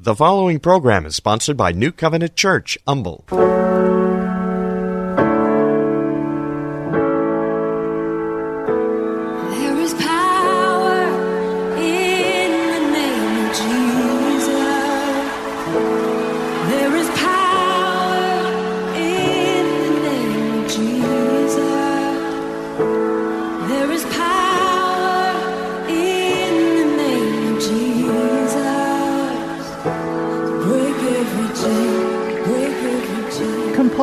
The following program is sponsored by New Covenant Church, Humble.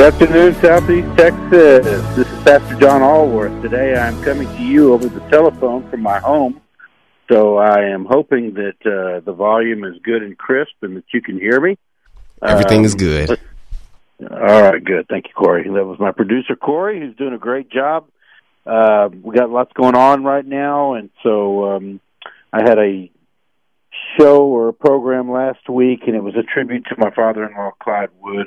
Good afternoon, Southeast Texas. This is Pastor John Allworth. Today I'm coming to you over the telephone from my home. So I am hoping that uh, the volume is good and crisp and that you can hear me. Everything is Um, good. All right, good. Thank you, Corey. That was my producer, Corey, who's doing a great job. Uh, we got lots going on right now, and so um, I had a show or a program last week, and it was a tribute to my father-in-law, Clyde Wood,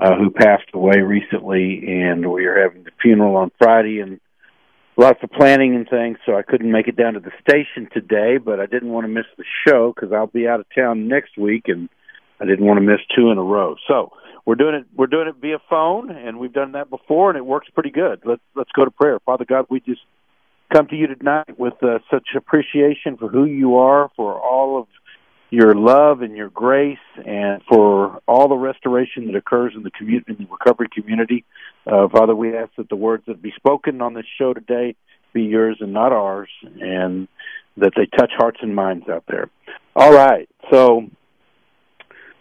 uh, who passed away recently, and we are having the funeral on Friday, and lots of planning and things. So I couldn't make it down to the station today, but I didn't want to miss the show because I'll be out of town next week, and I didn't want to miss two in a row. So we're doing it. We're doing it via phone, and we've done that before, and it works pretty good. Let's let's go to prayer. Father God, we just come to you tonight with uh, such appreciation for who you are, for all of your love and your grace, and for all the restoration that occurs in the community, in the recovery community. Uh, Father, we ask that the words that be spoken on this show today be yours and not ours, and that they touch hearts and minds out there. All right, so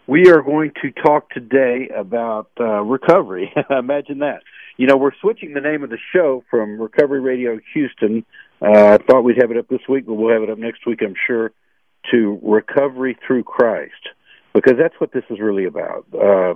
we are going to talk today about uh, recovery. Imagine that. You know, we're switching the name of the show from Recovery Radio Houston. Uh, I thought we'd have it up this week, but we'll have it up next week, I'm sure, to Recovery Through Christ, because that's what this is really about. Uh,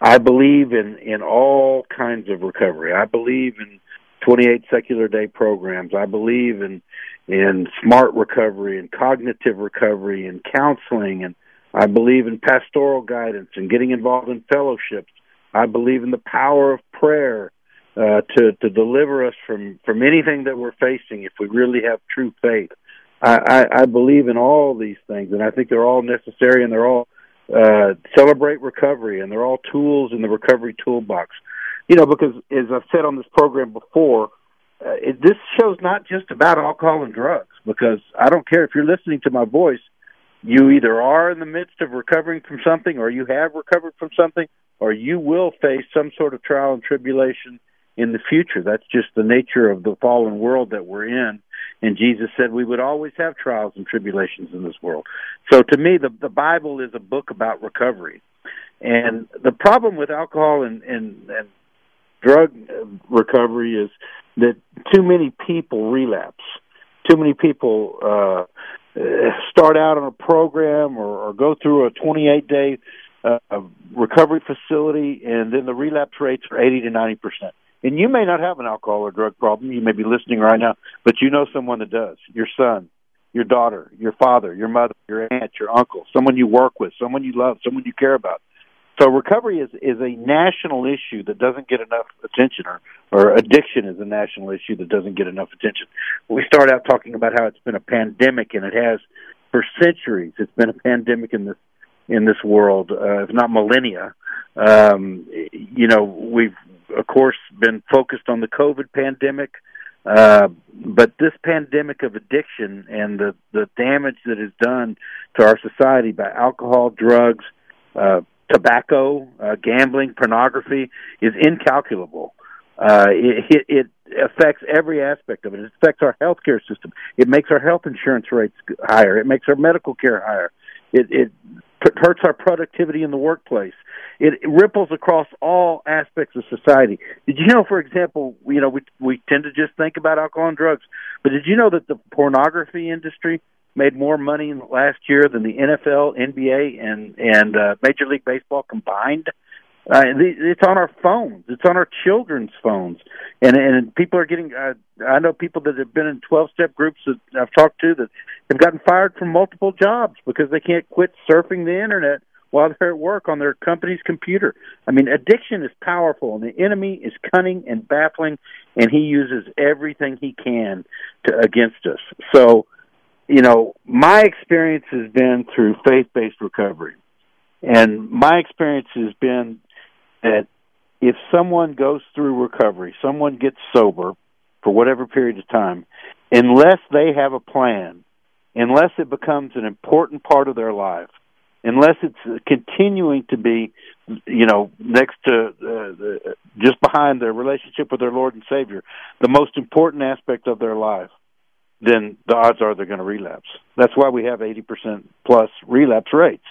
I believe in, in all kinds of recovery. I believe in 28 secular day programs. I believe in in smart recovery and cognitive recovery and counseling and I believe in pastoral guidance and getting involved in fellowships. I believe in the power of prayer uh, to to deliver us from from anything that we're facing if we really have true faith. I, I, I believe in all these things, and I think they're all necessary, and they're all uh, celebrate recovery, and they're all tools in the recovery toolbox. You know, because as I've said on this program before, uh, it, this show's not just about alcohol and drugs. Because I don't care if you're listening to my voice, you either are in the midst of recovering from something, or you have recovered from something, or you will face some sort of trial and tribulation in the future. That's just the nature of the fallen world that we're in. And Jesus said we would always have trials and tribulations in this world. So to me, the the Bible is a book about recovery. And the problem with alcohol and and, and drug recovery is that too many people relapse. Too many people uh, start out on a program or, or go through a 28 day uh, recovery facility, and then the relapse rates are 80 to 90 percent. And you may not have an alcohol or drug problem. You may be listening right now, but you know someone that does. Your son, your daughter, your father, your mother, your aunt, your uncle, someone you work with, someone you love, someone you care about. So recovery is is a national issue that doesn't get enough attention, or or addiction is a national issue that doesn't get enough attention. We start out talking about how it's been a pandemic, and it has for centuries. It's been a pandemic in this in this world, uh, if not millennia. Um, you know, we've of course been focused on the COVID pandemic, Uh, but this pandemic of addiction and the the damage that is done to our society by alcohol, drugs, uh, tobacco, uh, gambling, pornography is incalculable. Uh, it, it, affects every aspect of it. It affects our healthcare system. It makes our health insurance rates higher. It makes our medical care higher. It, it hurts our productivity in the workplace. It, it ripples across all aspects of society. Did you know, for example, you know, we we tend to just think about alcohol and drugs, but did you know that the pornography industry made more money last year than the NFL, NBA, and and uh, Major League Baseball combined? Uh, it's on our phones. It's on our children's phones, and and people are getting. Uh, I know people that have been in twelve step groups that I've talked to that have gotten fired from multiple jobs because they can't quit surfing the internet while they're at work on their company's computer. I mean, addiction is powerful, and the enemy is cunning and baffling, and he uses everything he can to against us. So, you know, my experience has been through faith based recovery. And my experience has been that if someone goes through recovery, someone gets sober for whatever period of time, unless they have a plan, unless it becomes an important part of their life, unless it's continuing to be, you know, next to uh, just behind their relationship with their Lord and Savior, the most important aspect of their life, then the odds are they're going to relapse. That's why we have 80% plus relapse rates.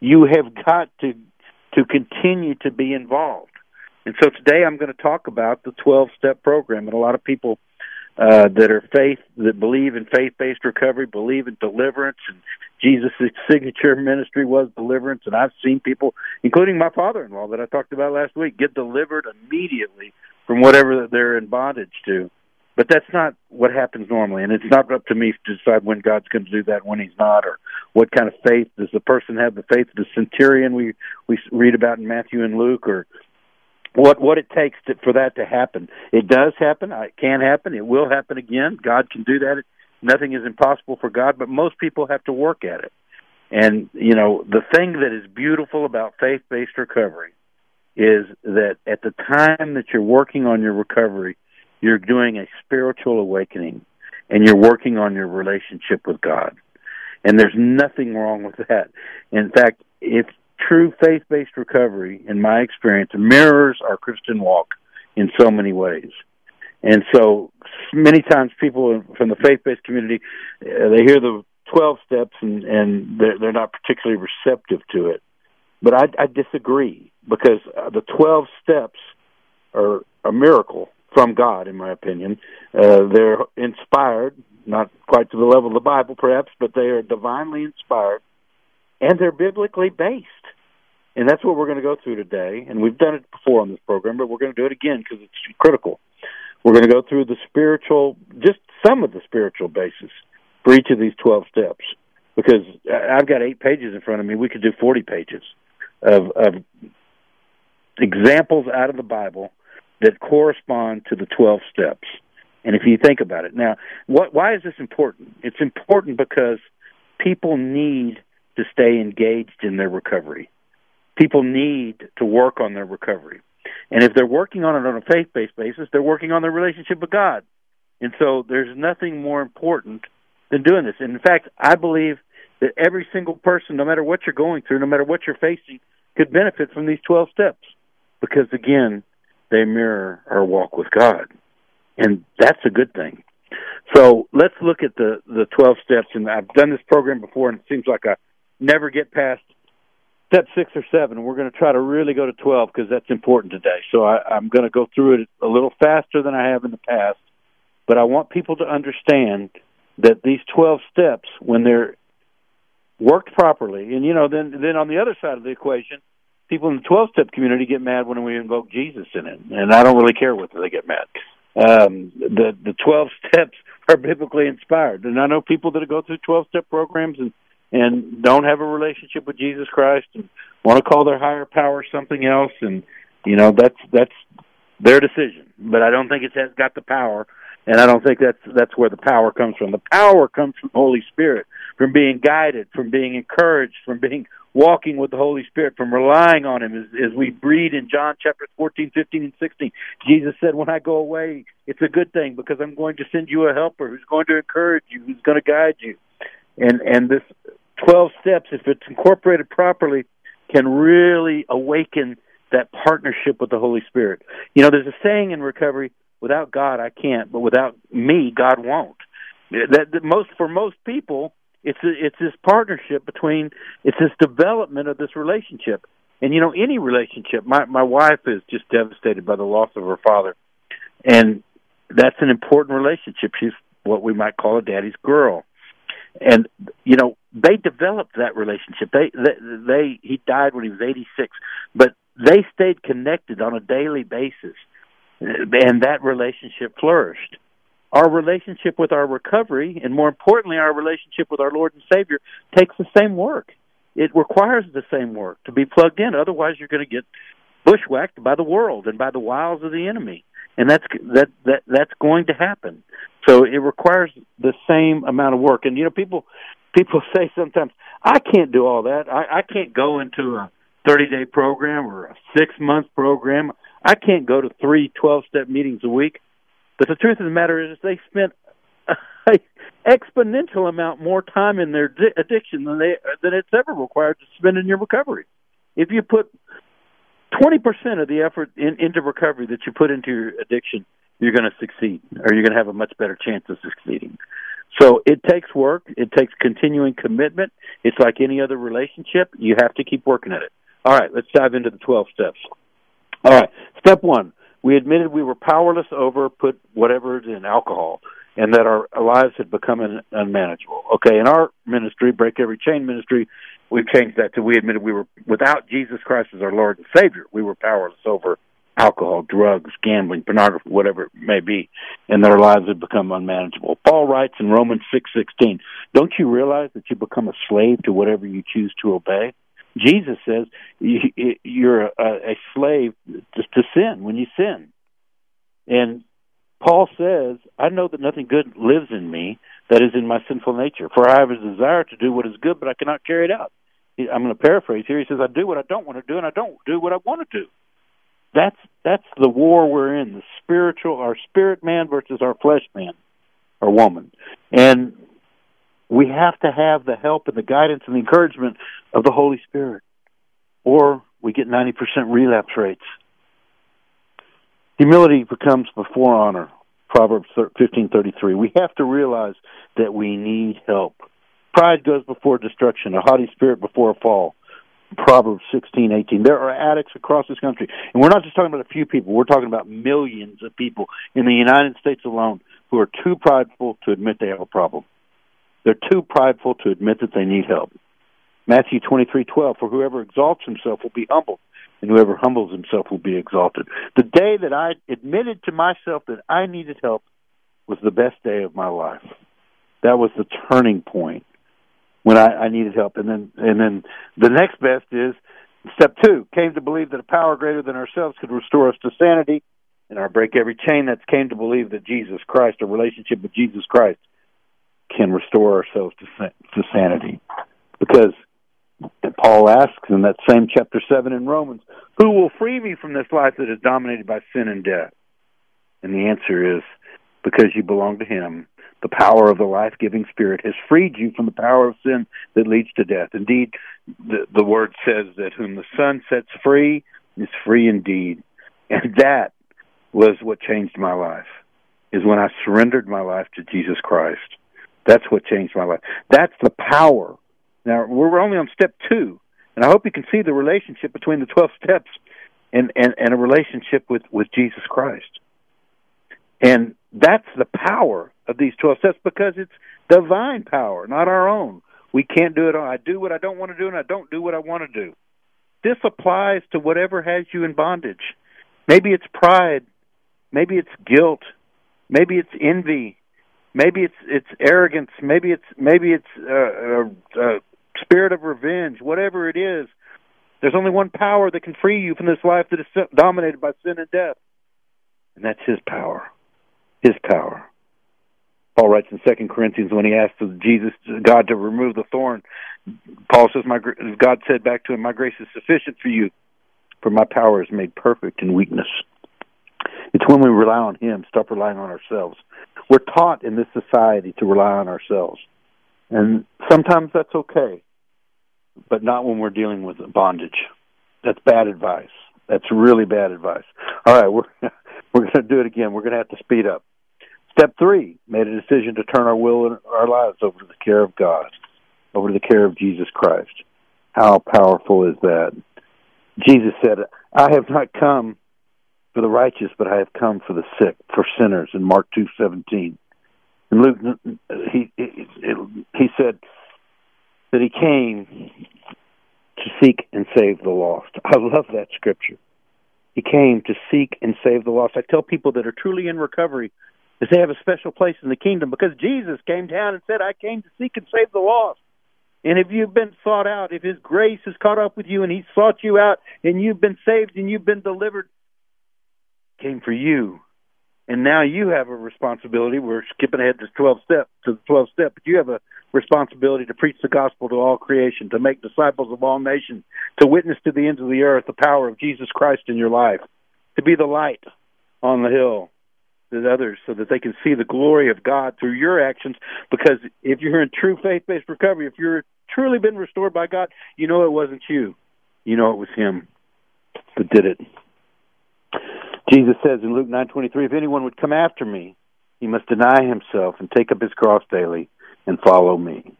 You have got to to continue to be involved. And so today I'm going to talk about the 12 step program. And a lot of people uh, that are faith, that believe in faith based recovery, believe in deliverance. And Jesus' signature ministry was deliverance. And I've seen people, including my father in law that I talked about last week, get delivered immediately from whatever they're in bondage to. But that's not what happens normally, and it's not up to me to decide when God's going to do that, when He's not, or what kind of faith does the person have? The faith of the centurion we we read about in Matthew and Luke, or what what it takes to, for that to happen. It does happen. It can happen. It will happen again. God can do that. Nothing is impossible for God, but most people have to work at it. And you know, the thing that is beautiful about faith-based recovery is that at the time that you're working on your recovery you're doing a spiritual awakening and you're working on your relationship with God. And there's nothing wrong with that. In fact, it's true faith based recovery, in my experience, mirrors our Christian walk in so many ways. And so many times people from the faith based community, uh, they hear the 12 steps and, and they're, they're not particularly receptive to it. But I, I disagree because uh, the 12 steps are a miracle from God, in my opinion. Uh, they're inspired, not quite to the level of the Bible, perhaps, but they are divinely inspired, and they're biblically based. And that's what we're going to go through today. And we've done it before on this program, but we're going to do it again because it's critical. We're going to go through the spiritual, just some of the spiritual basis for each of these 12 steps. Because I've got eight pages in front of me. We could do 40 pages of, of examples out of the Bible that correspond to the 12 steps. And if you think about it, now, what, why is this important? It's important because people need to stay engaged in their recovery. People need to work on their recovery. And if they're working on it on a faith based basis, they're working on their relationship with God. And so there's nothing more important than doing this. And in fact, I believe that every single person, no matter what you're going through, no matter what you're facing, could benefit from these 12 steps. Because again, they mirror our walk with God. And that's a good thing. So let's look at the, the 12 steps. And I've done this program before, and it seems like I never get past step six or seven. We're going to try to really go to 12 because that's important today. So I, I'm going to go through it a little faster than I have in the past. But I want people to understand that these 12 steps, when they're worked properly, and you know, then then on the other side of the equation, people in the 12 step community get mad when we invoke Jesus in it, and I don't really care whether they get mad. Um, the the 12 steps are biblically inspired, and I know people that go through 12 step programs and and don't have a relationship with Jesus Christ and want to call their higher power something else, and you know that's that's their decision. But I don't think it's has got the power, and I don't think that's that's where the power comes from. The power comes from Holy Spirit, from being guided, from being encouraged, from being walking with the Holy Spirit, from relying on Him. As, as we read in John chapters 14, 15, and 16, Jesus said, When I go away, it's a good thing because I'm going to send you a helper who's going to encourage you, who's going to guide you. And, and this 12 steps, if it's incorporated properly, can really awaken that partnership with the Holy Spirit. You know, there's a saying in recovery, without God I can't, but without me God won't. That, that most for most people, it's a, it's this partnership between it's this development of this relationship. And you know, any relationship. My my wife is just devastated by the loss of her father, and that's an important relationship. She's what we might call a daddy's girl, and you know they developed that relationship. They they, they he died when he was eighty six, but they stayed connected on a daily basis, and that relationship flourished our relationship with our recovery, and more importantly, our relationship with our Lord and Savior, takes the same work. It requires the same work to be plugged in. Otherwise, you're going to get bushwhacked by the world and by the wiles of the enemy, and that's that that that's going to happen. So it requires the same amount of work. And you know, people people say sometimes, "I can't do all that. I, I can't go into a 30 day program or a six month program. I can't go to three 12 step meetings a week." But the truth of the matter is, they spent an exponential amount more time in their di- addiction than they than it's ever required to spend in your recovery. If you put twenty percent of the effort in, into recovery that you put into your addiction, you're going to succeed, or you're going to have a much better chance of succeeding. So it takes work. It takes continuing commitment. It's like any other relationship. You have to keep working at it. All right, let's dive into the 12 steps. All right, step one we admitted we were powerless over put whatever in alcohol and that our lives had become un- unmanageable. Okay, in our ministry, Break Every Chain ministry, we've changed that to we admitted we were without Jesus Christ as our Lord and Savior, we were powerless over alcohol, drugs, gambling, pornography, whatever it may be, and that our lives had become unmanageable. Paul writes in Romans six sixteen, "Don't you realize that you become a slave to whatever you choose to obey?" Jesus says you're a, slave to, to sin when you sin. And Paul says, I know that nothing good lives in me that is in my sinful nature, for I have a desire to do what is good, but I cannot carry it out. I'm going to paraphrase here. He says, I do what I don't want to do, and I don't do what I want to do. That's that's the war we're in, the spiritual, our spirit man versus our flesh man or woman. And we have to have the help and the guidance and the encouragement of the Holy Spirit, or we get 90% relapse rates. Humility becomes before honor. Proverbs 15:33. We have to realize that we need help. Pride goes before destruction, a haughty spirit before a fall. Proverbs 16:18. There are addicts across this country, and we're not just talking about a few people. We're talking about millions of people in the United States alone who are too prideful to admit they have a problem. They're too prideful to admit that they need help. Matthew twenty three twelve. For whoever exalts himself will be humbled, and whoever humbles himself will be exalted. The day that I admitted to myself that I needed help was the best day of my life. That was the turning point when I, I needed help. And then, and then the next best is step two: came to believe that a power greater than ourselves could restore us to sanity. And our break every chain that's came to believe that Jesus Christ, a relationship with Jesus Christ, can restore ourselves to, to sanity. Because Paul asks in that same chapter 7 in Romans, Who will free me from this life that is dominated by sin and death? And the answer is, Because you belong to Him. The power of the life giving Spirit has freed you from the power of sin that leads to death. Indeed, the, the Word says that whom the Son sets free is free indeed. And that was what changed my life, is when I surrendered my life to Jesus Christ. That's what changed my life. That's the power. Now we're only on step two, and I hope you can see the relationship between the twelve steps and and, and a relationship with with Jesus Christ. And that's the power of these twelve steps because it's divine power, not our own. We can't do it all. I do what I don't want to do, and I don't do what I want to do. This applies to whatever has you in bondage. Maybe it's pride. Maybe it's guilt. Maybe it's envy. Maybe it's it's arrogance. Maybe it's maybe it's a uh, uh, uh, spirit of revenge. Whatever it is, there's only one power that can free you from this life that is dominated by sin and death, and that's His power. His power. Paul writes in Second Corinthians when he asked Jesus, God, to remove the thorn. Paul says, "My God said back to him, My grace is sufficient for you, for my power is made perfect in weakness." It's when we rely on Him, stop relying on ourselves. We're taught in this society to rely on ourselves, and sometimes that's okay, but not when we're dealing with bondage. That's bad advice. That's really bad advice. All right, we're we're going to do it again. We're going to have to speed up. Step three: made a decision to turn our will and our lives over to the care of God, over to the care of Jesus Christ. How powerful is that? Jesus said, "I have not come for the righteous, but I have come for the sick, for sinners." In Mark two seventeen, and Luke he he, said that he came to seek and save the lost. I love that scripture. He came to seek and save the lost. I tell people that are truly in recovery that they have a special place in the kingdom because Jesus came down and said, I came to seek and save the lost. And if you've been sought out, if His grace has caught up with you and He sought you out and you've been saved and you've been delivered, came for you. And now you have a responsibility. We're skipping ahead to twelve step to the twelve step, but you have a responsibility to preach the gospel to all creation, to make disciples of all nations, to witness to the ends of the earth the power of Jesus Christ in your life, to be the light on the hill to others so that they can see the glory of God through your actions. Because if you're in true faith based recovery, if you're truly been restored by God, you know it wasn't you. You know it was Him that did it. Jesus says in Luke 9:23, "If anyone would come after me, he must deny himself and take up his cross daily and follow me."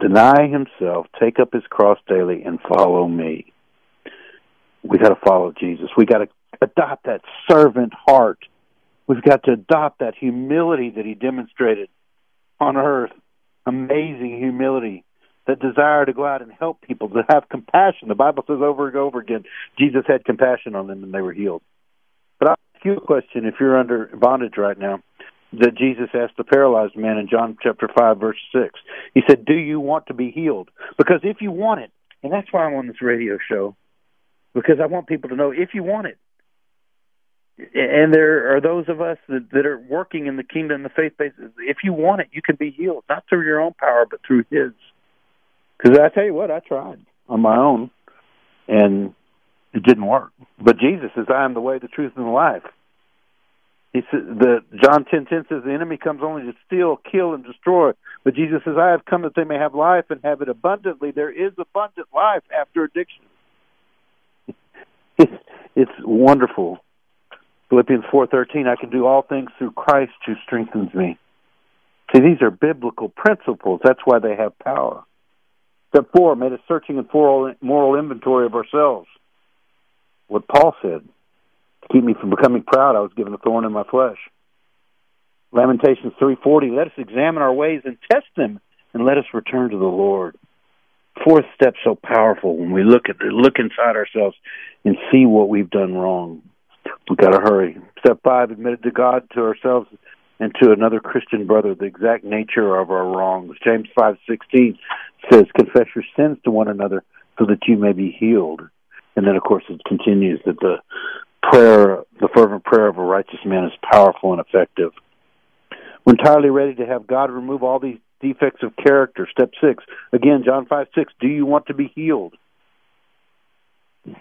Deny himself, take up his cross daily and follow me. We got to follow Jesus. We got to adopt that servant heart. We've got to adopt that humility that he demonstrated on earth. Amazing humility. That desire to go out and help people, to have compassion. The Bible says over and over again, Jesus had compassion on them and they were healed. But I'll ask you a question if you're under bondage right now that Jesus asked the paralyzed man in John chapter 5 verse 6. He said, "Do you want to be healed?" Because if you want it, and that's why I'm on this radio show, because I want people to know if you want it. And there are those of us that, that are working in the kingdom, the faith basis. If you want it, you can be healed, not through your own power, but through His. Because I tell you what, I tried on my own, and it didn't work. But Jesus says, "I am the way, the truth, and the life." He says, "The John ten ten says the enemy comes only to steal, kill, and destroy." But Jesus says, "I have come that they may have life and have it abundantly." There is abundant life after addiction. It's, it's wonderful. Philippians four thirteen. I can do all things through Christ who strengthens me. See, these are biblical principles. That's why they have power. Step four made a searching and moral inventory of ourselves what Paul said. To keep me from becoming proud, I was given a thorn in my flesh. Lamentations 3:40, let us examine our ways and test them and let us return to the Lord. Fourth step so powerful when we look at look inside ourselves and see what we've done wrong. We've got to hurry. Step 5, admit to God, to ourselves and to another Christian brother the exact nature of our wrongs. James 5:16 says, "Confess your sins to one another so that you may be healed." And then, of course, it continues that the prayer, the fervent prayer of a righteous man is powerful and effective. We're entirely ready to have God remove all these defects of character. Step six, again, John 5 6, do you want to be healed?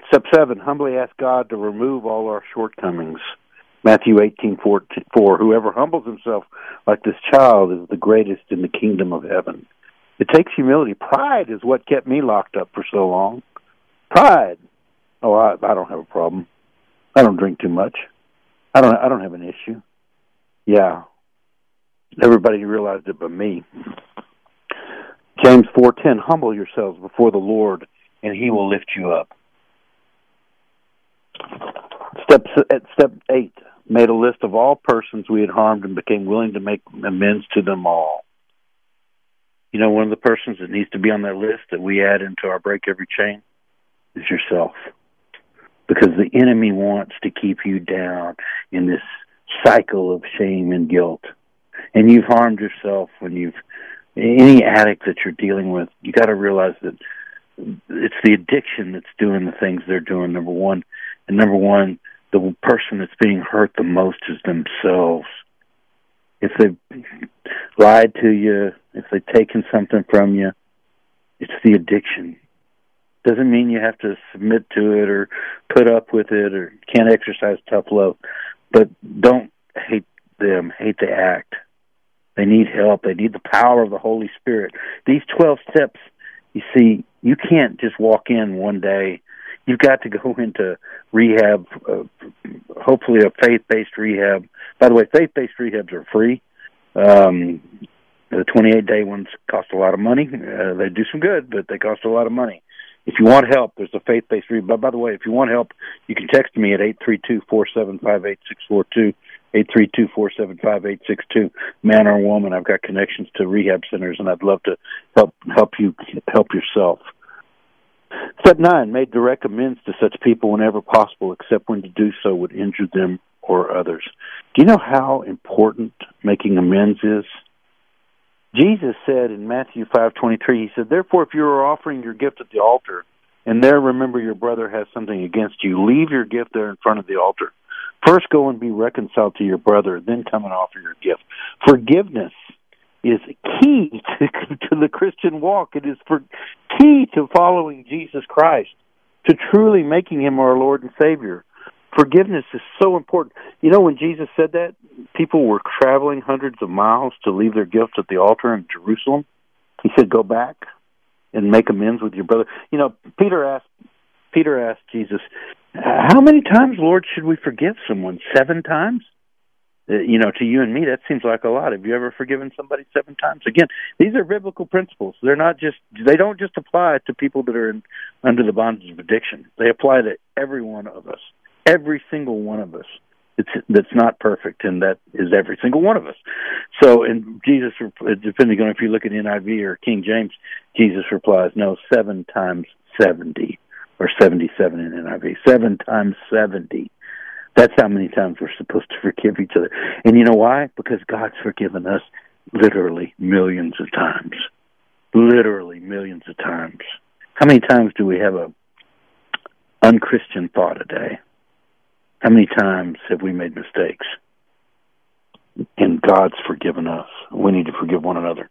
Step seven, humbly ask God to remove all our shortcomings. Matthew eighteen four, whoever humbles himself like this child is the greatest in the kingdom of heaven. It takes humility. Pride is what kept me locked up for so long. Pride. Oh, I, I don't have a problem. I don't drink too much. I don't. I don't have an issue. Yeah, everybody realized it but me. James four ten. Humble yourselves before the Lord, and He will lift you up. Step at step eight. Made a list of all persons we had harmed and became willing to make amends to them all. You know, one of the persons that needs to be on that list that we add into our break every chain is yourself because the enemy wants to keep you down in this cycle of shame and guilt. And you've harmed yourself when you've any addict that you're dealing with, you got to realize that it's the addiction that's doing the things they're doing. Number one, and number one, the person that's being hurt the most is themselves. if they've lied to you, if they've taken something from you, it's the addiction. Doesn't mean you have to submit to it or put up with it or can't exercise tough love, but don't hate them, hate the act. They need help. They need the power of the Holy Spirit. These 12 steps, you see, you can't just walk in one day. You've got to go into rehab, uh, hopefully a faith-based rehab. By the way, faith-based rehabs are free. Um, the 28-day ones cost a lot of money. Uh, they do some good, but they cost a lot of money. If you want help, there's a faith-based rehab. But by the way, if you want help, you can text me at eight three two four seven five eight six four two eight three two four seven five eight six two. Man or woman, I've got connections to rehab centers, and I'd love to help help you help yourself. Step nine: made direct amends to such people whenever possible, except when to do so would injure them or others. Do you know how important making amends is? Jesus said in Matthew five twenty three, he said, Therefore if you are offering your gift at the altar, and there remember your brother has something against you, leave your gift there in front of the altar. First go and be reconciled to your brother, then come and offer your gift. Forgiveness is key to, to the Christian walk. It is for key to following Jesus Christ, to truly making him our Lord and Savior. Forgiveness is so important. You know, when Jesus said that, people were traveling hundreds of miles to leave their gifts at the altar in Jerusalem. He said, "Go back and make amends with your brother." You know, Peter asked Peter asked Jesus, "How many times, Lord, should we forgive someone? Seven times?" Uh, you know, to you and me, that seems like a lot. Have you ever forgiven somebody seven times? Again, these are biblical principles. They're not just they don't just apply to people that are in, under the bondage of addiction. They apply to every one of us, every single one of us. It's that's not perfect, and that is every single one of us. So, and Jesus, depending on if you look at NIV or King James, Jesus replies, "No, seven times seventy, or seventy-seven in NIV. Seven times seventy." That's how many times we're supposed to forgive each other. And you know why? Because God's forgiven us literally millions of times. Literally millions of times. How many times do we have a unchristian thought a day? How many times have we made mistakes? And God's forgiven us. We need to forgive one another.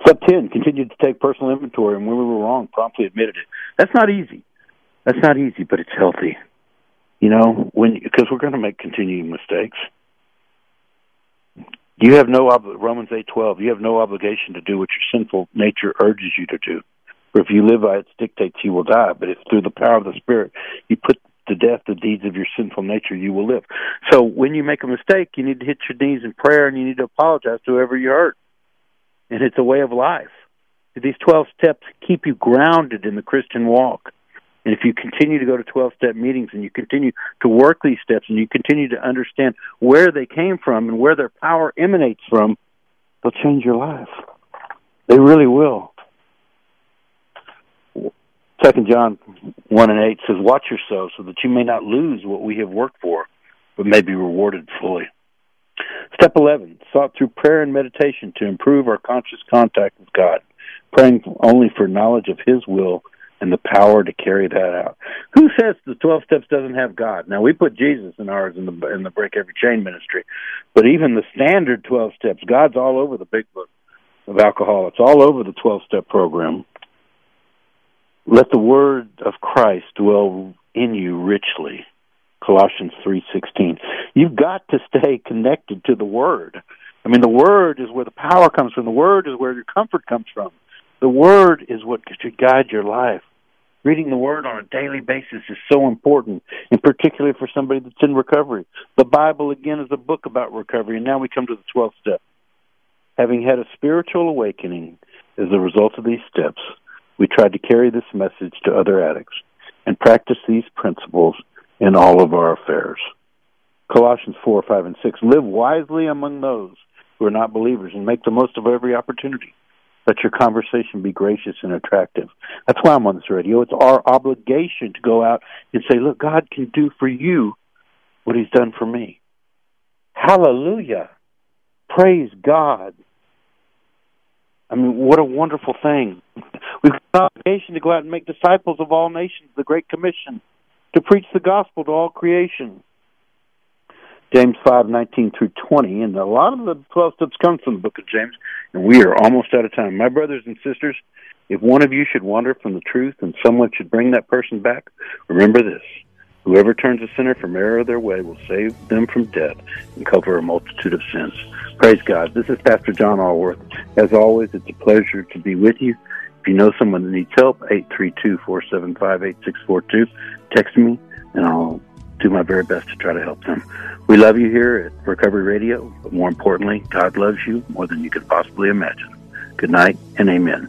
Step 10, continue to take personal inventory and when we were wrong, promptly admitted it. That's not easy. That's not easy, but it's healthy. You know, when because we're going to make continuing mistakes. You have no ob- Romans eight twelve. You have no obligation to do what your sinful nature urges you to do. For if you live by its dictates, you will die. But if through the power of the Spirit you put to death the deeds of your sinful nature, you will live. So when you make a mistake, you need to hit your knees in prayer and you need to apologize to whoever you hurt. And it's a way of life. These 12 steps keep you grounded in the Christian walk. And if you continue to go to 12 step meetings and you continue to work these steps and you continue to understand where they came from and where their power emanates from, they'll change your life. They really will. Second John one and eight says, "Watch yourselves, so that you may not lose what we have worked for, but may be rewarded fully." Step eleven: sought through prayer and meditation to improve our conscious contact with God, praying only for knowledge of His will and the power to carry that out. Who says the twelve steps doesn't have God? Now we put Jesus in ours in the in the Break Every Chain ministry, but even the standard twelve steps, God's all over the big book of alcohol. It's all over the twelve step program. Let the word of Christ dwell in you richly. Colossians 3:16. You've got to stay connected to the word. I mean the word is where the power comes from. The word is where your comfort comes from. The word is what should guide your life. Reading the word on a daily basis is so important, and particularly for somebody that's in recovery. The Bible again is a book about recovery, and now we come to the 12th step. Having had a spiritual awakening as a result of these steps, we tried to carry this message to other addicts and practice these principles in all of our affairs. Colossians 4, 5, and 6. Live wisely among those who are not believers and make the most of every opportunity. Let your conversation be gracious and attractive. That's why I'm on this radio. It's our obligation to go out and say, look, God can do for you what he's done for me. Hallelujah. Praise God. I mean, what a wonderful thing. We've got an obligation to go out and make disciples of all nations, the Great Commission, to preach the gospel to all creation. James five nineteen through twenty, and a lot of the twelve steps come from the book of James. And we are almost out of time, my brothers and sisters. If one of you should wander from the truth, and someone should bring that person back, remember this: whoever turns a sinner from error of their way will save them from death and cover a multitude of sins. Praise God. This is Pastor John Allworth. As always, it's a pleasure to be with you. If you know someone that needs help, 832-475-8642. Text me, and I'll do my very best to try to help them. We love you here at Recovery Radio, but more importantly, God loves you more than you could possibly imagine. Good night and amen.